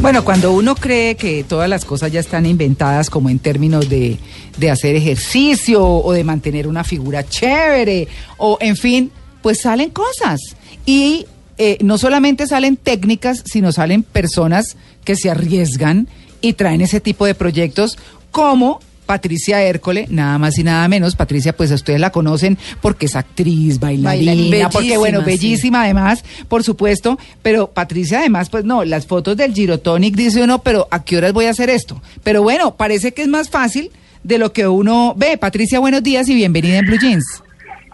Bueno, cuando uno cree que todas las cosas ya están inventadas como en términos de, de hacer ejercicio o de mantener una figura chévere o en fin, pues salen cosas. Y eh, no solamente salen técnicas, sino salen personas que se arriesgan y traen ese tipo de proyectos como Patricia Hércole, nada más y nada menos. Patricia, pues ustedes la conocen porque es actriz, bailarina, Bailarina, porque bueno, bellísima, bellísima además, por supuesto. Pero Patricia además, pues no, las fotos del Girotonic dice uno, pero ¿a qué horas voy a hacer esto? Pero bueno, parece que es más fácil de lo que uno ve. Patricia, buenos días y bienvenida en Blue Jeans.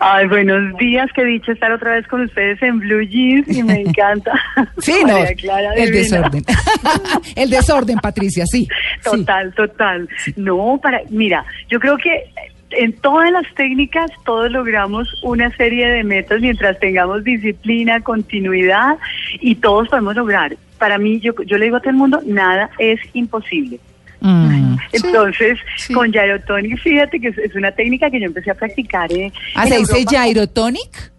Ay, buenos días, qué dicho estar otra vez con ustedes en Blue Jeans y me encanta. Sí, no, Clara, el desorden. el desorden, Patricia, sí. sí. Total, total. No, para, mira, yo creo que en todas las técnicas todos logramos una serie de metas mientras tengamos disciplina, continuidad y todos podemos lograr. Para mí, yo, yo le digo a todo el mundo, nada es imposible. Mm, Entonces, sí. con Gyrotonic, fíjate que es, es una técnica que yo empecé a practicar. eh, Ah, en ¿se dice. Gyrotonic?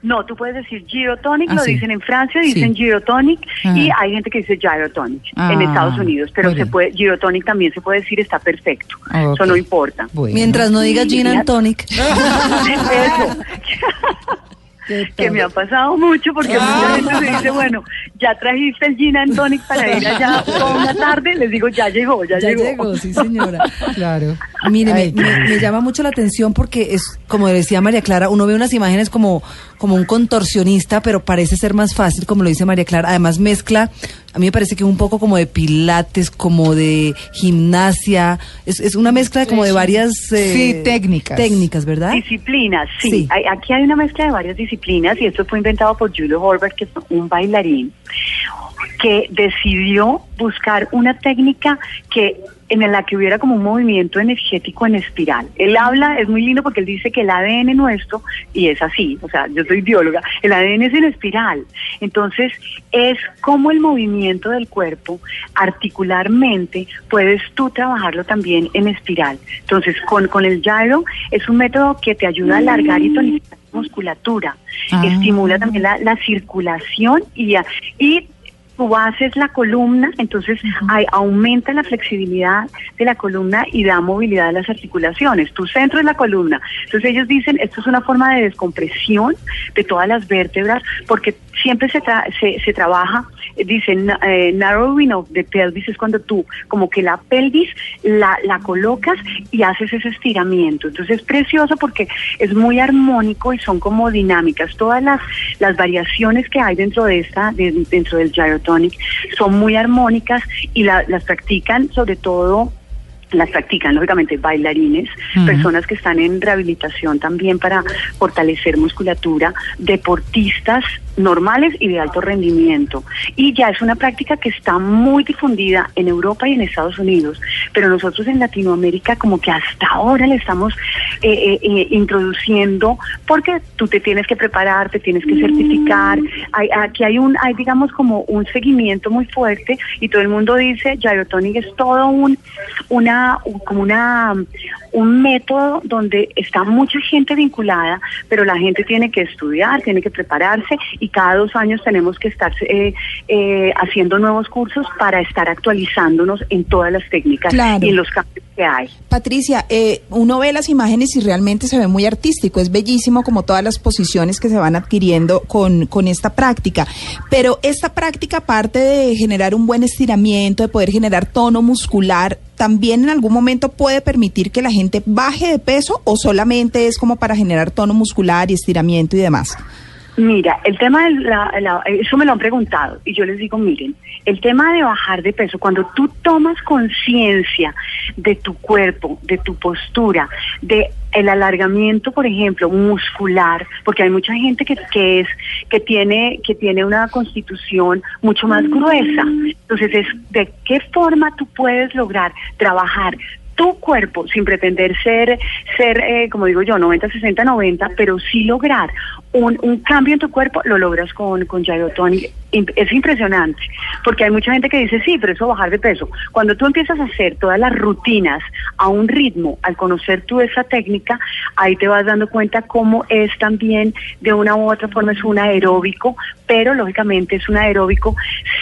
No, tú puedes decir Gyrotonic, Ah, lo sí. dicen en Francia, Sí. dicen Gyrotonic Ah. y hay gente que dice Gyrotonic Ah, en Estados Unidos, pero se puede Gyrotonic también se puede decir está perfecto. Ah. Eso no importa. Bueno. Mientras no diga Gin and Tonic. Eso. que me ha pasado mucho porque mucha gente me dice, bueno, ya trajiste el gin and tonic para ir allá toda una tarde, les digo, ya llegó, ya, Ya llegó. llegó, sí señora. Claro. Mire, me- me llama mucho la atención porque es, como decía María Clara, uno ve unas imágenes como, como un contorsionista, pero parece ser más fácil, como lo dice María Clara. Además mezcla, a mí me parece que un poco como de pilates, como de gimnasia. Es, es una mezcla como de varias... eh, Sí, técnicas. Técnicas, ¿verdad? Disciplinas, sí. Sí. Hay- aquí hay una mezcla de varias disciplinas y esto fue inventado por Julio Horvath, que es un bailarín que decidió buscar una técnica que en la que hubiera como un movimiento energético en espiral. Él habla, es muy lindo porque él dice que el ADN nuestro, y es así, o sea, yo soy bióloga, el ADN es en espiral. Entonces, es como el movimiento del cuerpo articularmente, puedes tú trabajarlo también en espiral. Entonces, con, con el gyro es un método que te ayuda a alargar y tonificar la musculatura, Ah. estimula también la, la circulación y, y tú haces la columna, entonces hay- aumenta la flexibilidad de la columna y da movilidad a las articulaciones. Tu centro es la columna. Entonces ellos dicen, esto es una forma de descompresión de todas las vértebras, porque siempre se, tra- se, se trabaja, eh, dicen, eh, narrowing of the pelvis es cuando tú como que la pelvis la, la colocas y haces ese estiramiento. Entonces es precioso porque es muy armónico y son como dinámicas. Todas las, las variaciones que hay dentro de esta, de- dentro del gyrotonic, son muy armónicas y la- las practican sobre todo las practican lógicamente bailarines, personas que están en rehabilitación también para fortalecer musculatura, deportistas normales y de alto rendimiento. Y ya es una práctica que está muy difundida en Europa y en Estados Unidos, pero nosotros en Latinoamérica como que hasta ahora le estamos eh, eh, eh, introduciendo porque tú te tienes que preparar, te tienes que certificar, hay, aquí hay un, hay digamos como un seguimiento muy fuerte y todo el mundo dice Gyrotonic es todo un, una, como una, un método donde está mucha gente vinculada, pero la gente tiene que estudiar, tiene que prepararse y cada dos años tenemos que estar eh, eh, haciendo nuevos cursos para estar actualizándonos en todas las técnicas Claro. y en los cambios que hay. Patricia, eh, uno ve las imágenes y realmente se ve muy artístico, es bellísimo como todas las posiciones que se van adquiriendo con, con esta práctica, pero esta práctica aparte de generar un buen estiramiento, de poder generar tono muscular, también en algún momento puede permitir que la gente baje de peso o solamente es como para generar tono muscular y estiramiento y demás. Mira, el tema de la, eso me lo han preguntado y yo les digo, miren, el tema de bajar de peso, cuando tú tomas conciencia de tu cuerpo, de tu postura, de el alargamiento, por ejemplo, muscular, porque hay mucha gente que, que es que tiene que tiene una constitución mucho más gruesa. Entonces, es de qué forma tú puedes lograr trabajar tu cuerpo sin pretender ser, ser eh, como digo yo, 90, 60, 90, pero sí lograr un, un cambio en tu cuerpo, lo logras con, con Gyrotonic. Im- Es impresionante, porque hay mucha gente que dice, sí, pero eso bajar de peso. Cuando tú empiezas a hacer todas las rutinas a un ritmo, al conocer tú esa técnica, ahí te vas dando cuenta cómo es también, de una u otra forma, es un aeróbico, pero lógicamente es un aeróbico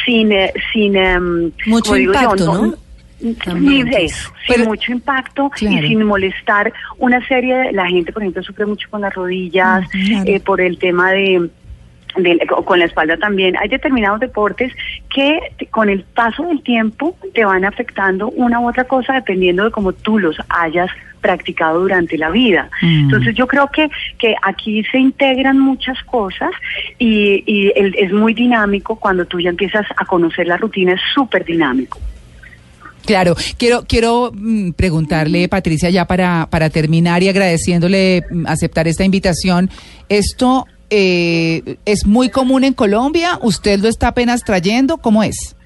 sin, eh, sin em, Mucho digo yo, impacto, ¿no? Pero- sin mucho impacto Claro. y sin molestar una serie de la gente, por ejemplo, sufre mucho con las rodillas, Mm, claro. eh, por el tema de con la espalda también. Hay determinados deportes que te- con el paso del tiempo te van afectando una u otra cosa dependiendo de cómo tú los hayas practicado durante la vida. Mm. Entonces yo creo que, que aquí se integran muchas cosas y, y el- es muy dinámico cuando tú ya empiezas a conocer la rutina, es súper dinámico. Claro, quiero quiero mm, preguntarle, Patricia, ya para, para terminar y agradeciéndole mm, aceptar esta invitación. ¿Esto eh, es muy común en Colombia? ¿Usted lo está apenas trayendo? ¿Cómo es?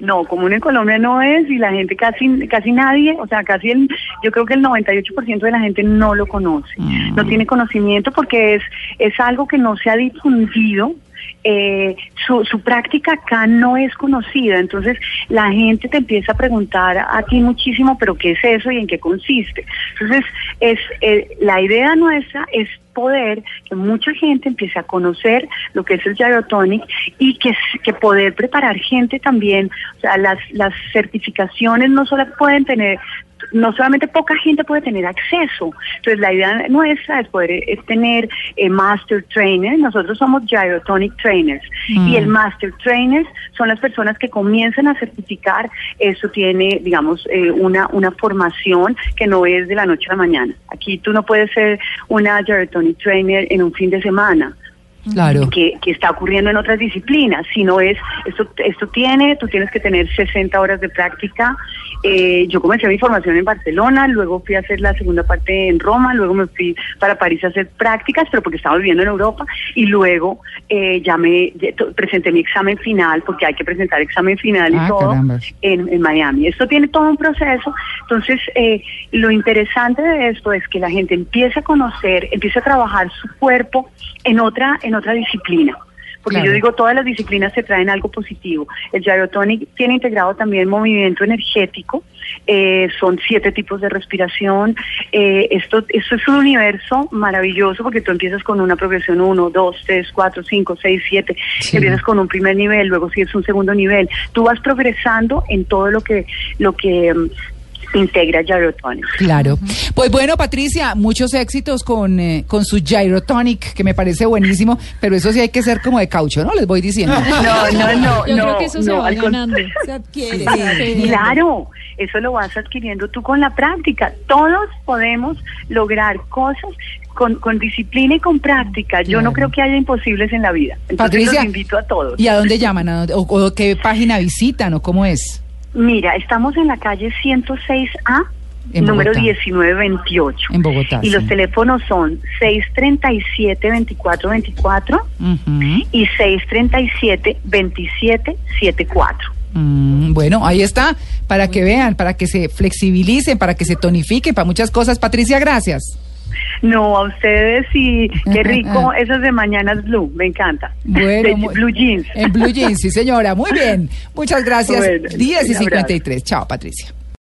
No, común en Colombia no es y la gente casi casi nadie, o sea, casi el, yo creo que el 98% de la gente no lo conoce, no tiene conocimiento porque es es algo que no se ha difundido. Eh, su, su práctica acá no es conocida, entonces la gente te empieza a preguntar a ti muchísimo, pero ¿qué es eso y en qué consiste? Entonces, es eh, la idea nuestra es poder que mucha gente empiece a conocer lo que es el gyrotonic y que, que poder preparar gente también, o sea, las, las certificaciones no solo pueden tener no solamente poca gente puede tener acceso. Entonces, la idea nuestra es poder es tener eh, Master Trainers. Nosotros somos Gyrotonic Trainers. Y el Master Trainers son las personas que comienzan a certificar. Eso tiene, digamos, eh, una, una formación que no es de la noche a la mañana. Aquí tú no puedes ser una Gyrotonic Trainer en un fin de semana Claro. que, que está ocurriendo en otras disciplinas, sino es, esto, esto tiene, tú tienes que tener 60 horas de práctica. Eh, yo comencé mi formación en Barcelona, luego fui a hacer la segunda parte en Roma, luego me fui para París a hacer prácticas, pero porque estaba viviendo en Europa, y luego eh, ya me ya presenté mi examen final, porque hay que presentar examen final y Ah, todo carambas. en, en Miami. Esto tiene todo un proceso. Entonces, eh, lo interesante de esto es que la gente empiece a conocer, empiece a trabajar su cuerpo en otra, en otra disciplina. Porque Claro. yo digo, todas las disciplinas se traen algo positivo. El Gyrotonic tiene integrado también movimiento energético, eh, son siete tipos de respiración. Eh, esto, esto es un universo maravilloso porque tú empiezas con una progresión 1, 2, 3, 4, 5, 6, 7. Sí. Empiezas con un primer nivel, luego sigues un segundo nivel. Tú vas progresando en todo lo que, lo que integra Gyrotonic. Claro. Pues bueno, Patricia, muchos éxitos con, eh, con su Gyrotonic, que me parece buenísimo, pero eso sí hay que ser como de caucho, ¿no? Les voy diciendo. No, no, no, Yo no, creo que eso se va ganando. Se adquiere. Claro, eso lo vas adquiriendo tú con la práctica. Todos podemos lograr cosas con, con disciplina y con práctica. Yo no creo que haya imposibles en la vida. Entonces Patricia, los invito a todos. ¿y a dónde llaman? ¿A dónde- o, o qué página visitan? ¿O cómo es? Mira, estamos en la calle 106A, En número Bogotá. 1928. En Bogotá, Y los teléfonos son 637-2424 Ujú. y 637-2774. Mm, bueno, ahí está, para que vean, para que se flexibilicen, para que se tonifiquen, para muchas cosas. Patricia, gracias. No, a ustedes y qué rico esas de Mañanas Blue, me encanta. Bueno, de muy- Blue Jeans. En Blue Jeans, sí señora, muy bien. Muchas gracias. Bueno, 10 y un abrazo. 53. Chao, Patricia.